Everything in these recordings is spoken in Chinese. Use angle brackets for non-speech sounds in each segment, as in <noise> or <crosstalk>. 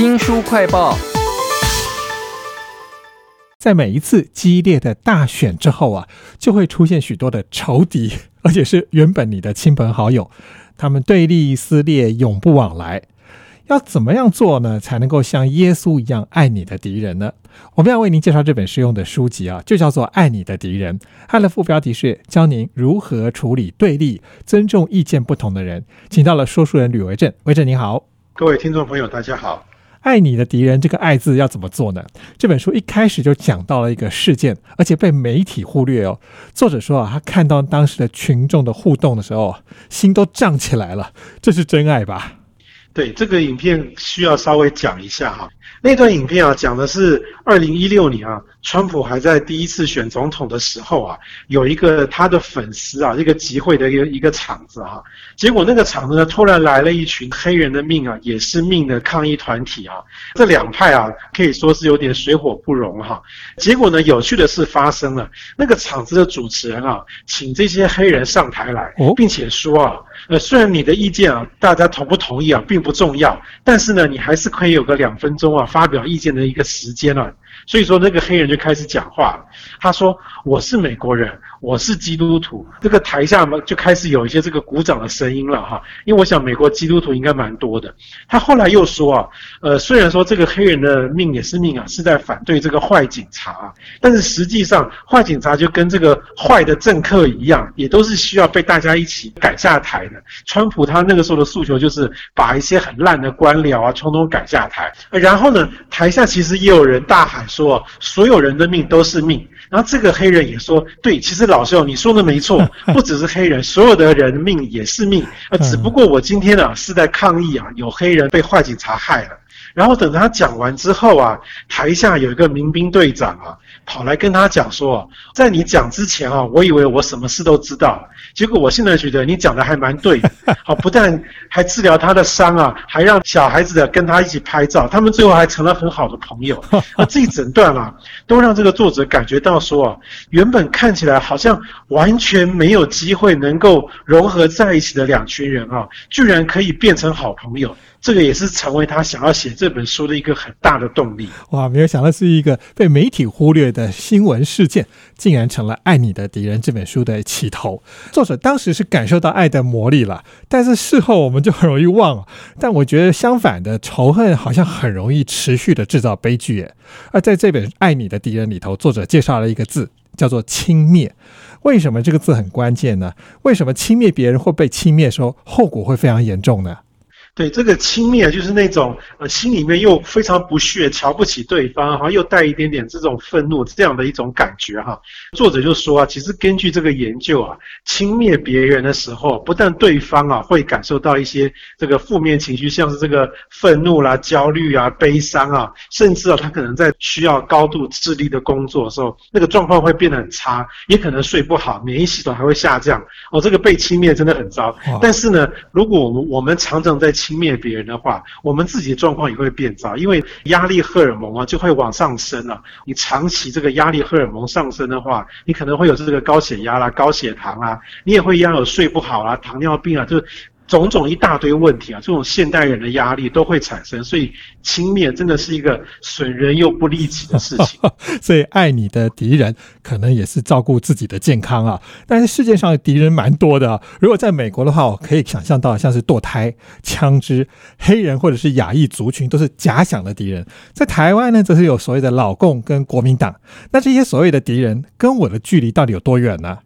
新书快报。在每一次激烈的大选之后啊，就会出现许多的仇敌，<laughs> 而且是原本你的亲朋好友，他们对立撕裂，永不往来。要怎么样做呢，才能够像耶稣一样爱你的敌人呢？我们要为您介绍这本实用的书籍啊，就叫做《爱你的敌人》，它的副标题是教您如何处理对立、尊重意见不同的人。请到了说书人吕维正，维正你好，各位听众朋友大家好。爱你的敌人这个“爱”字要怎么做呢？这本书一开始就讲到了一个事件，而且被媒体忽略哦。作者说啊，他看到当时的群众的互动的时候，心都胀起来了。这是真爱吧？对这个影片需要稍微讲一下哈，那段影片啊讲的是二零一六年啊，川普还在第一次选总统的时候啊，有一个他的粉丝啊，一个集会的一个一个场子哈，结果那个场子呢突然来了一群黑人的命啊也是命的抗议团体啊，这两派啊可以说是有点水火不容哈，结果呢有趣的事发生了，那个场子的主持人啊请这些黑人上台来，并且说啊。呃，虽然你的意见啊，大家同不同意啊，并不重要，但是呢，你还是可以有个两分钟啊，发表意见的一个时间啊。所以说，那个黑人就开始讲话。他说：“我是美国人，我是基督徒。”这个台下嘛，就开始有一些这个鼓掌的声音了哈。因为我想，美国基督徒应该蛮多的。他后来又说啊，呃，虽然说这个黑人的命也是命啊，是在反对这个坏警察，但是实际上，坏警察就跟这个坏的政客一样，也都是需要被大家一起赶下台的。川普他那个时候的诉求就是把一些很烂的官僚啊，统统赶下台。然后呢，台下其实也有人大喊。说所有人的命都是命，然后这个黑人也说，对，其实老师你说的没错，<laughs> 不只是黑人，所有的人命也是命，呃，只不过我今天啊是在抗议啊，有黑人被坏警察害了。然后等他讲完之后啊，台下有一个民兵队长啊，跑来跟他讲说，在你讲之前啊，我以为我什么事都知道，结果我现在觉得你讲的还蛮对，<laughs> 好，不但还治疗他的伤啊，还让小孩子的跟他一起拍照，他们最后还成了很好的朋友。<laughs> 那这一整段啊，都让这个作者感觉到说，原本看起来好像完全没有机会能够融合在一起的两群人啊，居然可以变成好朋友。这个也是成为他想要写这本书的一个很大的动力。哇，没有想到是一个被媒体忽略的新闻事件，竟然成了《爱你的敌人》这本书的起头。作者当时是感受到爱的魔力了，但是事后我们就很容易忘。但我觉得相反的，仇恨好像很容易持续的制造悲剧。而在这本《爱你的敌人》里头，作者介绍了一个字，叫做“轻蔑”。为什么这个字很关键呢？为什么轻蔑别人或被轻蔑时候后果会非常严重呢？对这个轻蔑，就是那种呃心里面又非常不屑、瞧不起对方，哈，又带一点点这种愤怒这样的一种感觉，哈。作者就说啊，其实根据这个研究啊，轻蔑别人的时候，不但对方啊会感受到一些这个负面情绪，像是这个愤怒啦、焦虑啊、悲伤啊，甚至啊他可能在需要高度智力的工作的时候，那个状况会变得很差，也可能睡不好，免疫系统还会下降。哦，这个被轻蔑真的很糟。但是呢，如果我们我们常常在轻蔑别人的话，我们自己的状况也会变糟，因为压力荷尔蒙啊就会往上升了。你长期这个压力荷尔蒙上升的话，你可能会有这个高血压啦、高血糖啊，你也会一样有睡不好啦、糖尿病啊，就是。种种一大堆问题啊，这种现代人的压力都会产生，所以轻蔑真的是一个损人又不利己的事情。<laughs> 所以爱你的敌人可能也是照顾自己的健康啊。但是世界上的敌人蛮多的，啊如果在美国的话，我可以想象到像是堕胎、枪支、黑人或者是亚裔族群都是假想的敌人。在台湾呢，则是有所谓的老共跟国民党。那这些所谓的敌人跟我的距离到底有多远呢？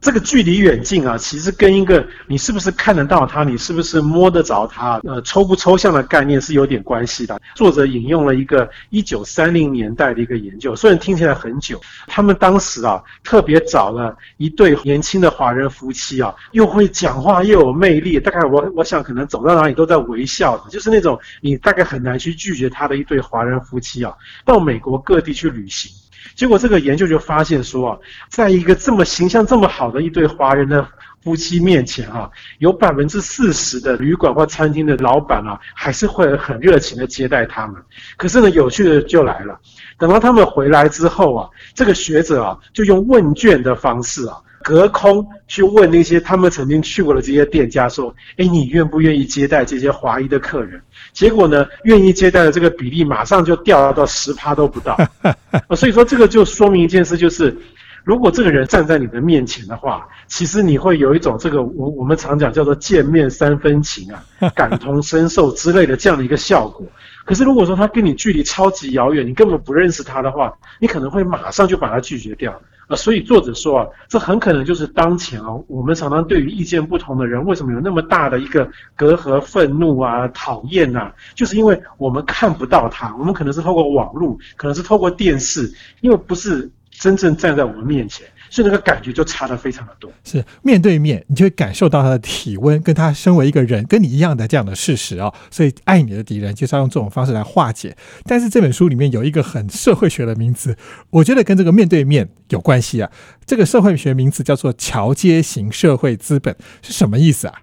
这个距离远近啊，其实跟一个你是不是看得到它，你是不是摸得着它，呃，抽不抽象的概念是有点关系的。作者引用了一个一九三零年代的一个研究，虽然听起来很久，他们当时啊特别找了一对年轻的华人夫妻啊，又会讲话又有魅力，大概我我想可能走到哪里都在微笑的，就是那种你大概很难去拒绝他的一对华人夫妻啊，到美国各地去旅行。结果这个研究就发现说啊，在一个这么形象这么好的一对华人的夫妻面前啊，有百分之四十的旅馆或餐厅的老板啊，还是会很热情的接待他们。可是呢，有趣的就来了，等到他们回来之后啊，这个学者啊，就用问卷的方式啊，隔空去问那些他们曾经去过的这些店家说：“哎，你愿不愿意接待这些华裔的客人？”结果呢，愿意接待的这个比例马上就掉到十趴都不到。<laughs> 所以说，这个就说明一件事，就是如果这个人站在你的面前的话，其实你会有一种这个我我们常讲叫做见面三分情啊，<laughs> 感同身受之类的这样的一个效果。可是如果说他跟你距离超级遥远，你根本不认识他的话，你可能会马上就把他拒绝掉。啊，所以作者说啊，这很可能就是当前啊，我们常常对于意见不同的人，为什么有那么大的一个隔阂、愤怒啊、讨厌啊？就是因为我们看不到他，我们可能是透过网络，可能是透过电视，因为不是真正站在我们面前。所以那个感觉就差的非常的多，是面对面，你就会感受到他的体温，跟他身为一个人跟你一样的这样的事实哦。所以爱你的敌人就是要用这种方式来化解。但是这本书里面有一个很社会学的名词，我觉得跟这个面对面有关系啊。这个社会学名词叫做桥接型社会资本，是什么意思啊？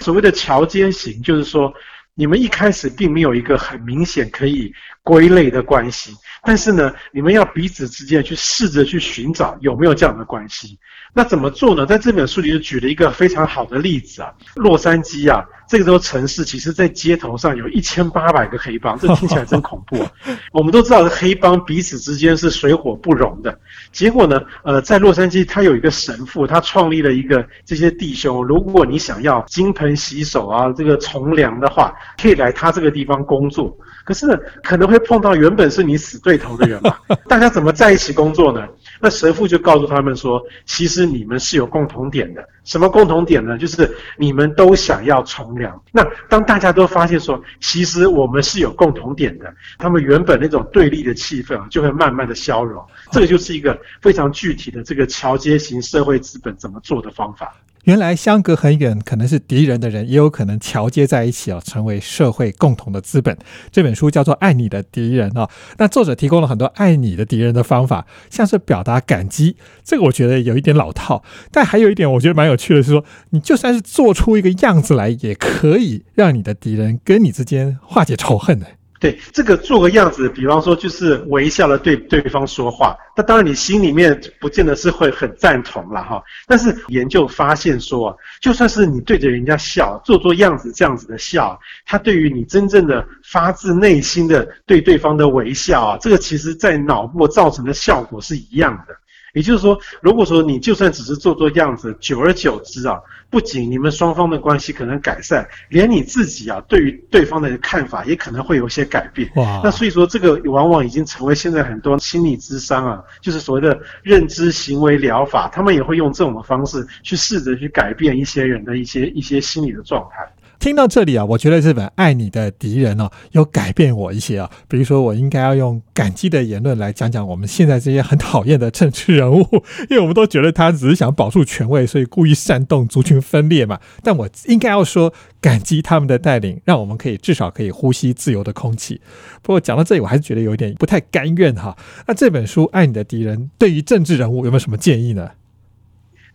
所谓的桥接型，就是说。你们一开始并没有一个很明显可以归类的关系，但是呢，你们要彼此之间去试着去寻找有没有这样的关系。那怎么做呢？在这本书里就举了一个非常好的例子啊，洛杉矶啊，这个座城市其实在街头上有一千八百个黑帮，这听起来真恐怖。啊 <laughs> 我们都知道黑帮彼此之间是水火不容的。结果呢，呃，在洛杉矶，他有一个神父，他创立了一个这些弟兄，如果你想要金盆洗手啊，这个从良的话，可以来他这个地方工作。可是呢，可能会碰到原本是你死对头的人嘛？大家怎么在一起工作呢？那神父就告诉他们说，其实你们是有共同点的。什么共同点呢？就是你们都想要从良。那当大家都发现说，其实我们是有共同点的，他们原本那种对立的气氛啊，就会慢慢的消融。这个就是一个非常具体的这个桥接型社会资本怎么做的方法。原来相隔很远，可能是敌人的人，也有可能桥接在一起哦，成为社会共同的资本。这本书叫做《爱你的敌人》哦，那作者提供了很多爱你的敌人的方法，像是表达感激，这个我觉得有一点老套，但还有一点我觉得蛮有趣的是说，你就算是做出一个样子来，也可以让你的敌人跟你之间化解仇恨的。对这个做个样子，比方说就是微笑的对对方说话，那当然你心里面不见得是会很赞同了哈。但是研究发现说，就算是你对着人家笑，做做样子这样子的笑，它对于你真正的发自内心的对对方的微笑啊，这个其实在脑部造成的效果是一样的。也就是说，如果说你就算只是做做样子，久而久之啊，不仅你们双方的关系可能改善，连你自己啊，对于对方的看法也可能会有些改变。哇！那所以说，这个往往已经成为现在很多心理智商啊，就是所谓的认知行为疗法，他们也会用这种的方式去试着去改变一些人的一些一些心理的状态。听到这里啊，我觉得这本《爱你的敌人》哦，有改变我一些啊。比如说，我应该要用感激的言论来讲讲我们现在这些很讨厌的政治人物，因为我们都觉得他只是想保住权位，所以故意煽动族群分裂嘛。但我应该要说，感激他们的带领，让我们可以至少可以呼吸自由的空气。不过讲到这里，我还是觉得有点不太甘愿哈。那这本书《爱你的敌人》对于政治人物有没有什么建议呢？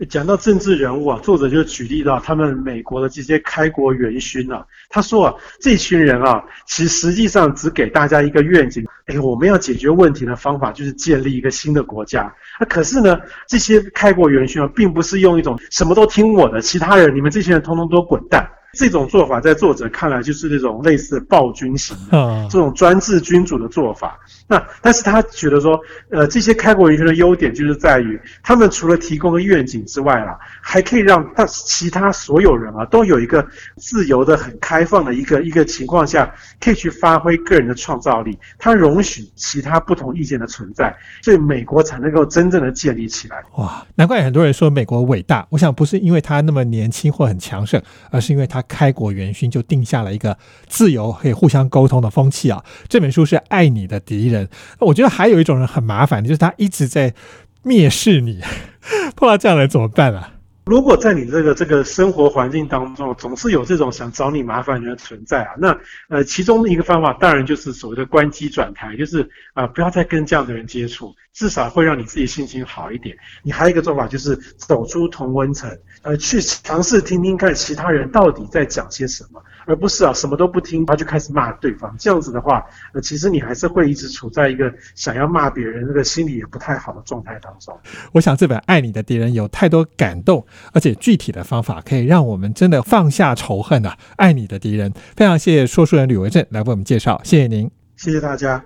讲到政治人物啊，作者就举例到他们美国的这些开国元勋啊，他说啊，这群人啊，其实实际上只给大家一个愿景，哎，我们要解决问题的方法就是建立一个新的国家。那可是呢，这些开国元勋啊，并不是用一种什么都听我的，其他人你们这些人通通都滚蛋。这种做法在作者看来就是那种类似暴君型的这种专制君主的做法。那但是他觉得说，呃，这些开国元勋的优点就是在于，他们除了提供个愿景之外啊，还可以让他其他所有人啊都有一个自由的、很开放的一个一个情况下，可以去发挥个人的创造力。他容许其他不同意见的存在，所以美国才能够真正的建立起来。哇，难怪很多人说美国伟大。我想不是因为他那么年轻或很强盛，而是因为他。开国元勋就定下了一个自由可以互相沟通的风气啊！这本书是爱你的敌人。我觉得还有一种人很麻烦，就是他一直在蔑视你。<laughs> 碰到这样的人怎么办啊？如果在你这个这个生活环境当中，总是有这种想找你麻烦人的存在啊，那呃，其中的一个方法当然就是所谓的关机转台，就是啊，不要再跟这样的人接触，至少会让你自己心情好一点。你还有一个做法就是走出同温层，呃，去尝试听听看其他人到底在讲些什么。而不是啊什么都不听，然后就开始骂对方。这样子的话，呃，其实你还是会一直处在一个想要骂别人那个心里也不太好的状态当中。我想这本《爱你的敌人》有太多感动，而且具体的方法可以让我们真的放下仇恨啊！爱你的敌人，非常谢谢说书人吕维正来为我们介绍，谢谢您，谢谢大家。